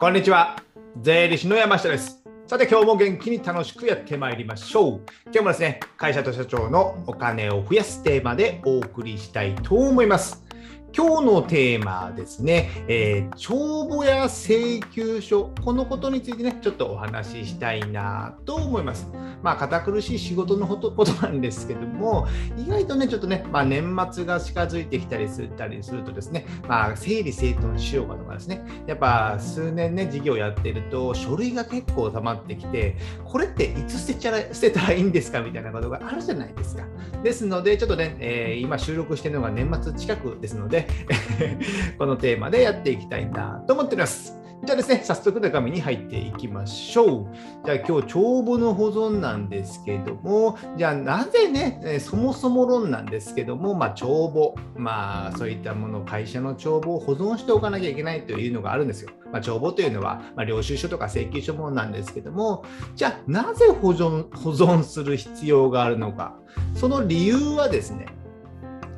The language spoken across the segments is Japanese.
こんにちは。税理士の山下です。さて、今日も元気に楽しくやってまいりましょう。今日もですね、会社と社長のお金を増やすテーマでお送りしたいと思います。今日のテーマですね、えー帳簿や請求書、このことについてね、ちょっとお話ししたいなと思います。まあ、堅苦しい仕事のことなんですけども、意外とね、ちょっとね、まあ、年末が近づいてきたりするたりするとですね、まあ、整理整頓しようかとかですね、やっぱ数年ね、事業やってると、書類が結構溜まってきて、これっていつ捨てちゃ捨てたらいいんですかみたいなことがあるじゃないですか。ですので、ちょっとね、えー今収録してるのが年末近くですので、このテーマでやっていきたいなと思っております。じゃあですね、早速中身に入っていきましょう。じゃあ今日、帳簿の保存なんですけども、じゃあなぜね、そもそも論なんですけども、まあ帳簿、まあそういったもの、会社の帳簿を保存しておかなきゃいけないというのがあるんですよ。まあ、帳簿というのは、まあ、領収書とか請求書もなんですけども、じゃあなぜ保存保存する必要があるのか。その理由はですね、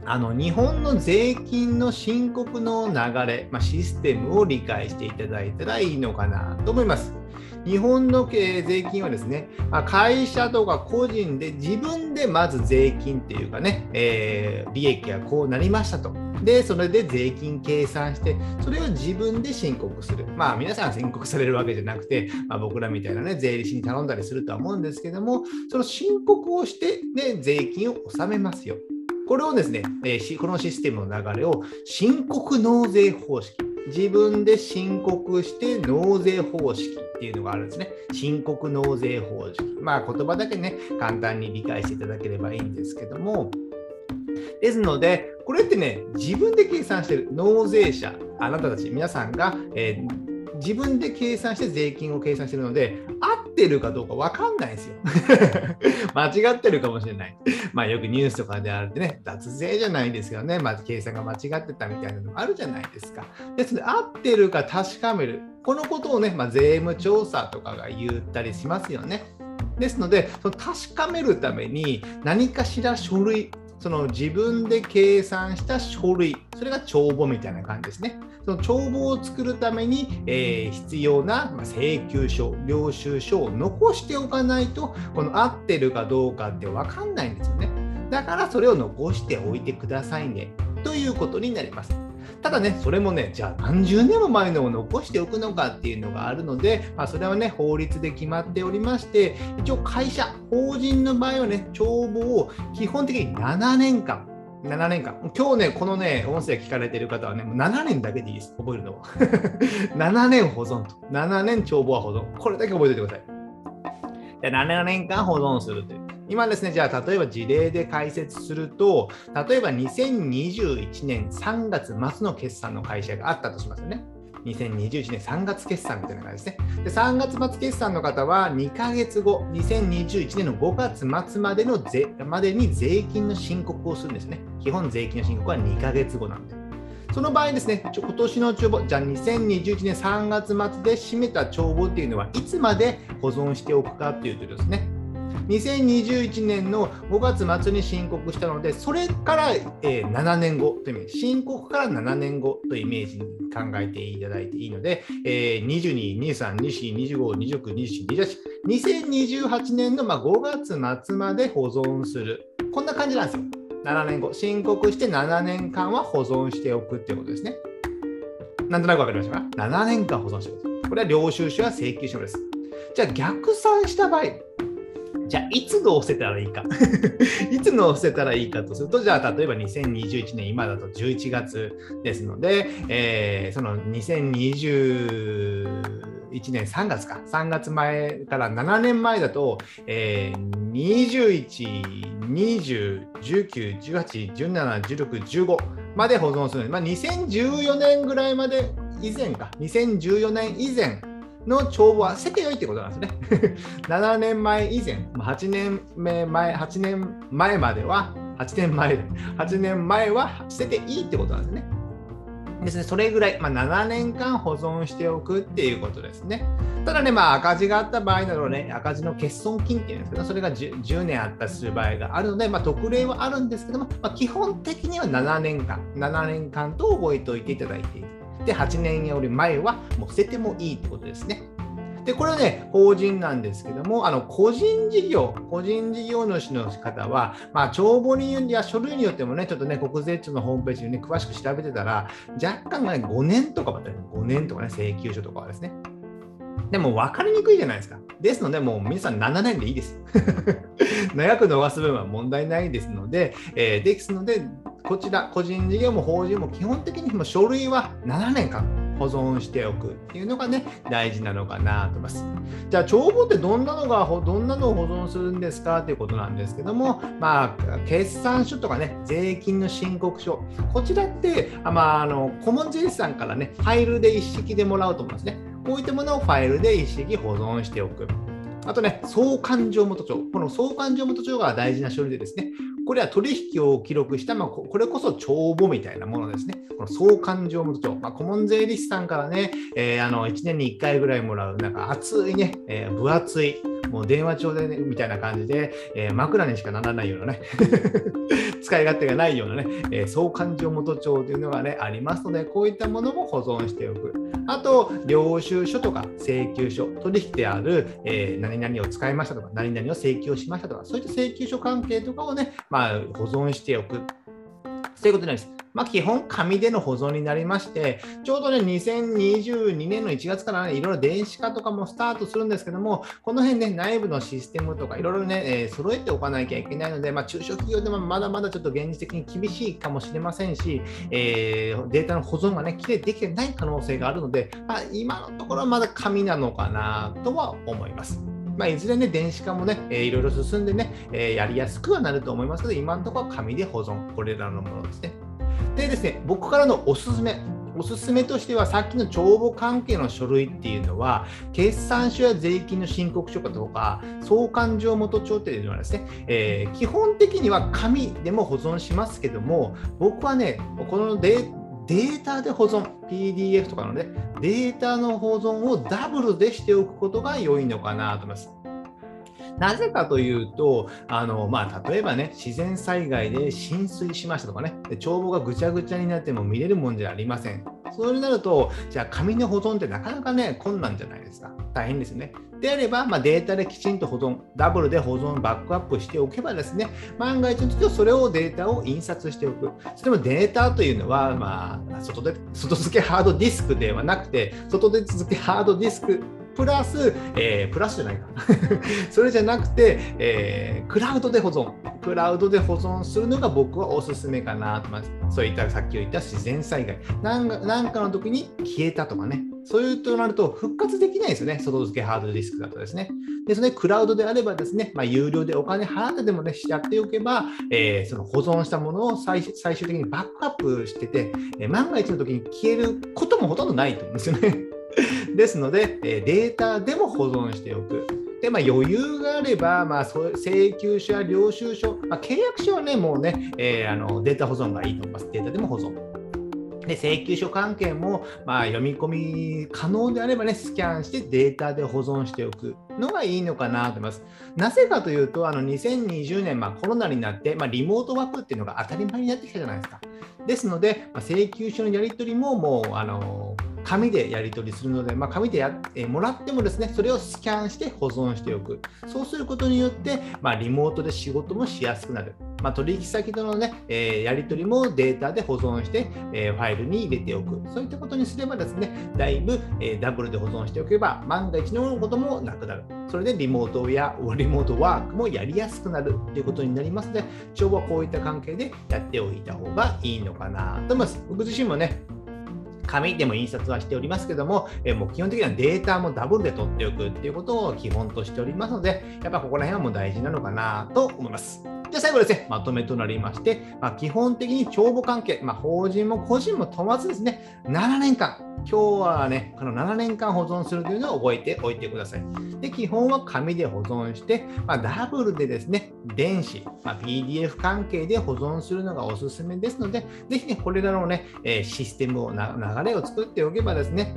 あの日本の税金の申告の流れ、まあ、システムを理解していただいたらいいのかなと思います。日本の税金はですね、ま会社とか個人で自分でまず税金っていうかね、えー利益がこうなりましたと。で、それで税金計算して、それを自分で申告する。まあ、皆さん申告されるわけじゃなくて、まあ、僕らみたいなね、税理士に頼んだりするとは思うんですけども、その申告をして、ね、税金を納めますよ。これをですね、えーこのシステムの流れを申告納税方式。自分で申告して納税方式っていうのがあるんですね。申告納税方式。まあ言葉だけね、簡単に理解していただければいいんですけども、ですので、これってね、自分で計算してる納税者、あなたたち、皆さんが、えー自分で計算して税金を計算してるので、ってるかどうか分かんないんですよ。間違ってるかもしれない。まあよくニュースとかであるってね、脱税じゃないですよね。まあ計算が間違ってたみたいなのがあるじゃないですか。ですので、合ってるか確かめる。このことをね、まあ、税務調査とかが言ったりしますよね。ですので、その確かめるために何かしら書類、その自分で計算した書類、それが帳簿みたいな感じですね。その帳簿を作るために、えー必要な請求書、領収書を残しておかないと、この合ってるかどうかって分かんないんですよね。だからそれを残しておいてくださいね。ということになります。ただね、それもね、じゃあ何十年も前のを残しておくのかっていうのがあるので、まあ、それはね、法律で決まっておりまして、一応会社、法人の場合はね、帳簿を基本的に7年間、7年間。今日ね、このね、音声聞かれてる方はね、もう7年だけでいいです。覚えるのは。7年保存と。7年帳簿は保存。これだけ覚えておいてください。じゃ7年間保存するという。今ですね、じゃあ例えば事例で解説すると、例えば2021年3月末の決算の会社があったとしますよね。2021年3月決算みたいな感じですね。で3月末決算の方は2ヶ月後、2021年の5月末までの税までに税金の申告をするんですね。基本税金の申告は2ヶ月後なんで。その場合ですね、今年の帳簿、じゃあ2021年3月末で締めた帳簿っていうのはいつまで保存しておくかっていうとですね、2021年の5月末に申告したので、それから、えー7年後というイメージ、申告から7年後というイメージに考えていただいていいので、えー22、23、24、25、29、27、28、2028年のまあ5月末まで保存する。こんな感じなんですよ。7年後。申告して7年間は保存しておくってことですね。なんとなくわかりましたか ?7 年間保存しておく。これは領収書や請求書です。じゃあ逆算した場合、じゃあいつ納せたらいいか。いつ納せたらいいかとすると、じゃあ例えば2021年、今だと11月ですので、えーその2021年3月か、3月前から7年前だと、えー21、20、19、18、17、16、15まで保存する。まあ、2014年ぐらいまで以前か、2014年以前の帳簿は捨ててよいってことなんですね。7年前以前、8年目前、8年前までは、8年前、8年前は捨てていいってことなんですね。ですね、それぐらい、まあ、7年間保存しておくっていうことですね。ただね、まあ、赤字があった場合などね、赤字の欠損金っていうんですけど、それが 10, 10年あったりする場合があるので、まあ、特例はあるんですけども、まあ、基本的には7年間、7年間と覚えておいていただいている。で、8年より前はもう捨ててもいいってことですね。で、これはね、法人なんですけども、あの個人事業、個人事業主の方は、まあ、帳簿にや書類によってもね、ちょっとね、国税庁のホームページにね、詳しく調べてたら、若干ね、5年とかまた、5年とかね、請求書とかはですね。でも分かりにくいじゃないですか。ですので、もう皆さん7年でいいです。長く逃す分は問題ないですので、えー、ですので、こちら、個人事業も法人も基本的にも書類は7年間保存しておくっていうのがね、大事なのかなと思います。じゃあ、帳簿ってどんなのが、どんなのを保存するんですかということなんですけども、まあ、決算書とかね、税金の申告書、こちらってあ、まあ、あの顧問税理士さんからね、ファイルで一式でもらうと思いますね。こういったものをファイルで一式保存しておく。あとね、相関上元帳。この相関上元帳が大事な書類でですね、これは取引を記録した、まあ、これこそ帳簿みたいなものですね。この相関上元帳。まあ、顧問税理士さんからね、えー、あの1年に1回ぐらいもらう、なんか厚いね、えー、分厚い、もう電話帳で、ね、みたいな感じで、えー、枕にしかならないようなね、使い勝手がないようなね、えー、相関上元帳というのがね、ありますので、こういったものも保存しておく。あと、領収書とか請求書、取引である、えー、何々を使いましたとか、何々を請求しましたとか、そういった請求書関係とかをね、まあ、保存しておく。そういうことになります。まあ、基本、紙での保存になりまして、ちょうどね、2022年の1月からね、いろいろ電子化とかもスタートするんですけども、この辺ね、内部のシステムとか、いろいろね、えー、揃えておかなきゃいけないので、まあ、中小企業でもまだまだちょっと現実的に厳しいかもしれませんし、えー、データの保存がね、きれいできてない可能性があるので、まあ、今のところはまだ紙なのかなとは思います。まあ、いずれね、電子化もね、えー、いろいろ進んでね、えー、やりやすくはなると思いますけど、今のところは紙で保存、これらのものですね。でですね、僕からのおすすめ。おすすめとしては、さっきの帳簿関係の書類っていうのは、決算書や税金の申告書とか、相関上元帳っていうのはですね、えー、基本的には紙でも保存しますけども、僕はね、このデデータで保存、PDF とかのね、データの保存をダブルでしておくことが良いのかなと思います。なぜかというと、あのまあ、例えばね、自然災害で浸水しましたとかね、帳簿がぐちゃぐちゃになっても見れるもんじゃありません。そうなると、じゃあ紙の保存ってなかなかね、困難じゃないですか。大変ですね。であれば、まあ、データできちんと保存、ダブルで保存、バックアップしておけばですね、万が一の時はそれをデータを印刷しておく。それもデータというのは、まあ、外で外付けハードディスクではなくて、外で続けハードディスクプラス、えー、プラスじゃないか。それじゃなくて、えー、クラウドで保存。クラウドで保存するのが僕はおすすめかなと思います。そういったさっき言った自然災害。なんかなんかの時に消えたとかね。そういうとなると復活できないですよね。外付けハードディスクだとですね。ですね、クラウドであればですね、まあ、有料でお金払ってでもね、やっておけば、えー、その保存したものを最最終的にバックアップしてて、えー、万が一の時に消えることもほとんどないと思うんですよね。ですので、えデータでも保存しておく。で、まあ、余裕があれば、まあ、請求書や領収書、まあ、契約書はね、もうね、えー、あのデータ保存がいいと思います。データでも保存。で請求書関係も、まあ、読み込み可能であればね、スキャンしてデータで保存しておくのがいいのかなと思います。なぜかというと、あの2020年、まあ、コロナになって、まあ、リモートワークっていうのが当たり前になってきたじゃないですか。ですので、まあ、請求書のやり取りももう、あの紙でやり取りするので、まあ、紙でやってもらってもですね、それをスキャンして保存しておく。そうすることによって、まあ、リモートで仕事もしやすくなる。まあ、取引先とのね、えー、やり取りもデータで保存して、えー、ファイルに入れておく。そういったことにすればですね、だいぶ、えー、ダブルで保存しておけば、万が一のこともなくなる。それでリモートやリモートワークもやりやすくなるということになりますので、今日はこういった関係でやっておいた方がいいのかなと思います。僕自身もね、紙でも印刷はしておりますけども、えもう基本的にはデータもダブルで取っておくっていうことを基本としておりますので、やっぱここら辺はもう大事なのかなと思います。じゃ最後ですね、まとめとなりまして、まあ、基本的に帳簿関係、まあ、法人も個人も問わずですね、7年間、今日はね、この7年間保存するというのを覚えておいてください。で、基本は紙で保存して、まあ、ダブルでですね、電子、まあ、PDF 関係で保存するのがおすすめですので、ぜひね、これらのね、えシステムを流れを作っておけばですね、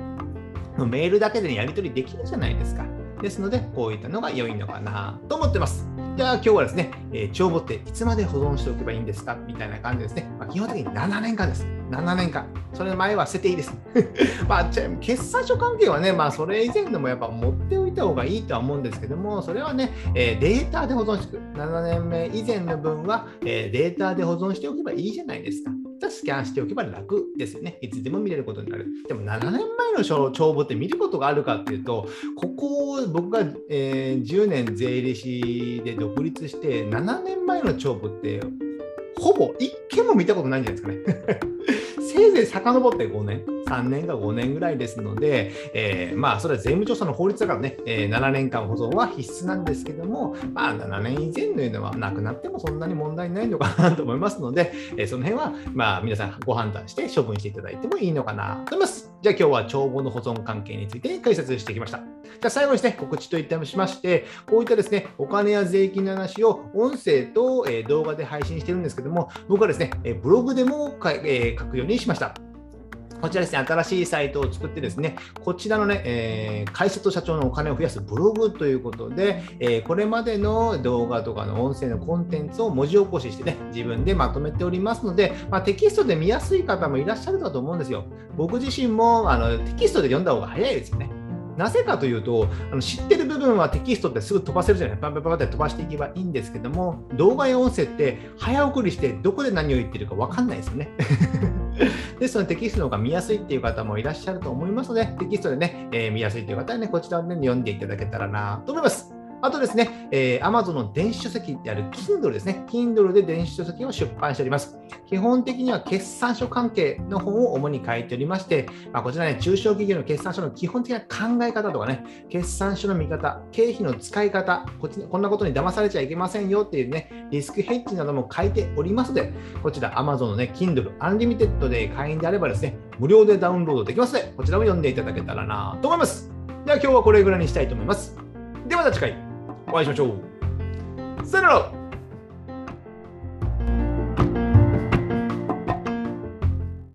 メールだけで、やり取りできるじゃないですか。ですので、こういったのが良いのかなと思ってます。じゃあ今日はですね、えー、帳簿っていつまで保存しておけばいいんですか？みたいな感じですね。まあ、基本的に7年間です。7年間。それ前は捨てていいです。まあ、決算書関係はね、まあ、それ以前でもやっぱ持っておいた方がいいとは思うんですけども、それはね、えー、データで保存しておく。7年目以前の分は、えー、データで保存しておけばいいじゃないですか。じゃスキャンしておけば楽ですよね。いつでも見れることになる。でも7年前の帳簿って見ることがあるかっていうと、ここを僕が、えー、10年税理士で独立して7年前の帳簿ってほぼ1件も見たことないんじゃないですかね。せいぜい遡って5年、3年か5年ぐらいですので、えー、まあ、それは税務調査の法律だからね、えー、7年間保存は必須なんですけども、まあ、7年以前のいうのはなくなってもそんなに問題ないのかなと思いますので、えー、その辺は、まあ、皆さんご判断して処分していただいてもいいのかなと思います。じゃあ今日は帳簿の保存関係について解説してきました。じゃあ最後にですね、告知といったしまして、こういったですね、お金や税金の話を音声と、動画で配信してるんですけども、僕はですね、ブログでも,、書くようにしました。こちらですね、新しいサイトを作ってですね、こちらのね、えー、会社と社長のお金を増やすブログということで、えー、これまでの動画とかの音声のコンテンツを文字起こししてね、自分でまとめておりますので、まあ、テキストで見やすい方もいらっしゃるかと思うんですよ。僕自身もあのテキストで読んだ方が早いですよね。なぜかというと、あの知ってる部分はテキストってすぐ飛ばせるじゃないパンパンパンって飛ばしていけばいいんですけども、動画や音声って早送りしてどこで何を言ってるか分かんないですよね。ですので、テキストの方が見やすいっていう方もいらっしゃると思いますので、テキストでね、えー、見やすいという方はね、こちらを、ね、読んでいただけたらなと思います。あとですね、えー、Amazon の電子書籍である Kindle ですね。Kindle で電子書籍を出版しております。基本的には決算書関係の本を主に書いておりまして、まあ、こちらね、中小企業の決算書の基本的な考え方とかね、決算書の見方、経費の使い方、こっちこんなことに騙されちゃいけませんよっていうね、リスクヘッジなども書いておりますので、こちら Amazon のね、Kindle Unlimited で会員であればですね、無料でダウンロードできますので、こちらも読んでいただけたらなと思います。では今日はこれぐらいにしたいと思います。ではまた次回。お会いしましょう。さよなら